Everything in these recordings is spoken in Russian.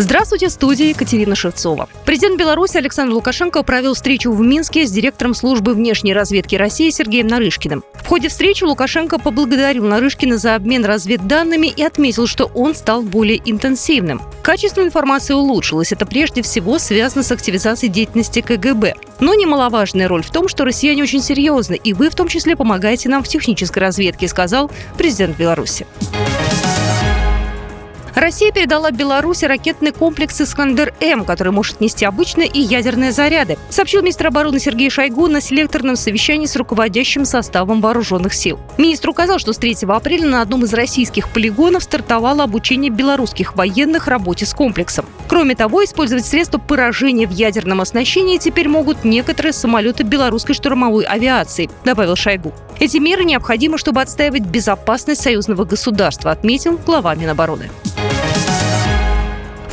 Здравствуйте, в студии Екатерина Шевцова. Президент Беларуси Александр Лукашенко провел встречу в Минске с директором службы внешней разведки России Сергеем Нарышкиным. В ходе встречи Лукашенко поблагодарил Нарышкина за обмен разведданными и отметил, что он стал более интенсивным. Качество информации улучшилось. Это прежде всего связано с активизацией деятельности КГБ. Но немаловажная роль в том, что россияне очень серьезны, и вы в том числе помогаете нам в технической разведке, сказал президент Беларуси. Россия передала Беларуси ракетный комплекс «Искандер-М», который может нести обычные и ядерные заряды, сообщил министр обороны Сергей Шойгу на селекторном совещании с руководящим составом вооруженных сил. Министр указал, что с 3 апреля на одном из российских полигонов стартовало обучение белорусских военных работе с комплексом. Кроме того, использовать средства поражения в ядерном оснащении теперь могут некоторые самолеты белорусской штурмовой авиации, добавил Шойгу. Эти меры необходимы, чтобы отстаивать безопасность союзного государства, отметил глава Минобороны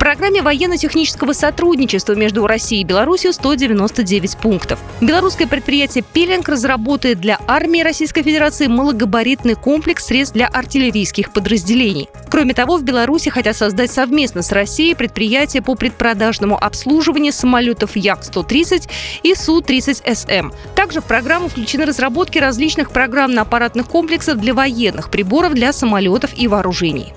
программе военно-технического сотрудничества между Россией и Беларусью 199 пунктов. Белорусское предприятие «Пелинг» разработает для армии Российской Федерации малогабаритный комплекс средств для артиллерийских подразделений. Кроме того, в Беларуси хотят создать совместно с Россией предприятие по предпродажному обслуживанию самолетов Як-130 и Су-30СМ. Также в программу включены разработки различных программно-аппаратных комплексов для военных приборов для самолетов и вооружений.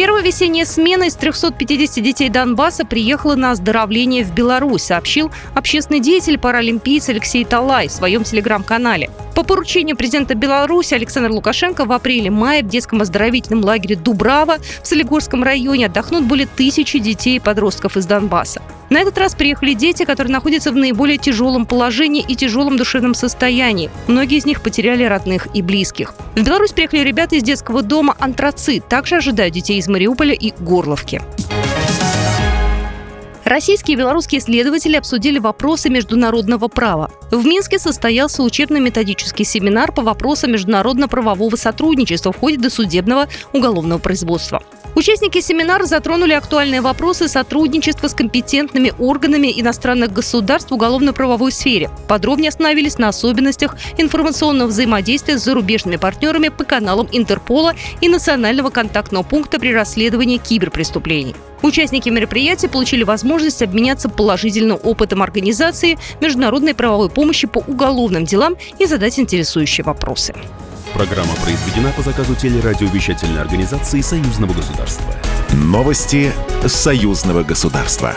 Первая весенняя смена из 350 детей Донбасса приехала на оздоровление в Беларусь, сообщил общественный деятель паралимпиец Алексей Талай в своем телеграм-канале. По поручению президента Беларуси Александра Лукашенко в апреле-мае в детском оздоровительном лагере Дубрава в Солигорском районе отдохнут более тысячи детей и подростков из Донбасса. На этот раз приехали дети, которые находятся в наиболее тяжелом положении и тяжелом душевном состоянии. Многие из них потеряли родных и близких. В Беларусь приехали ребята из детского дома «Антрацит». Также ожидают детей из Мариуполя и Горловки. Российские и белорусские исследователи обсудили вопросы международного права. В Минске состоялся учебно-методический семинар по вопросам международно-правового сотрудничества в ходе досудебного уголовного производства. Участники семинара затронули актуальные вопросы сотрудничества с компетентными органами иностранных государств в уголовно-правовой сфере. Подробнее остановились на особенностях информационного взаимодействия с зарубежными партнерами по каналам Интерпола и Национального контактного пункта при расследовании киберпреступлений. Участники мероприятия получили возможность обменяться положительным опытом организации международной правовой помощи по уголовным делам и задать интересующие вопросы. Программа произведена по заказу телерадиовещательной организации Союзного государства. Новости Союзного государства.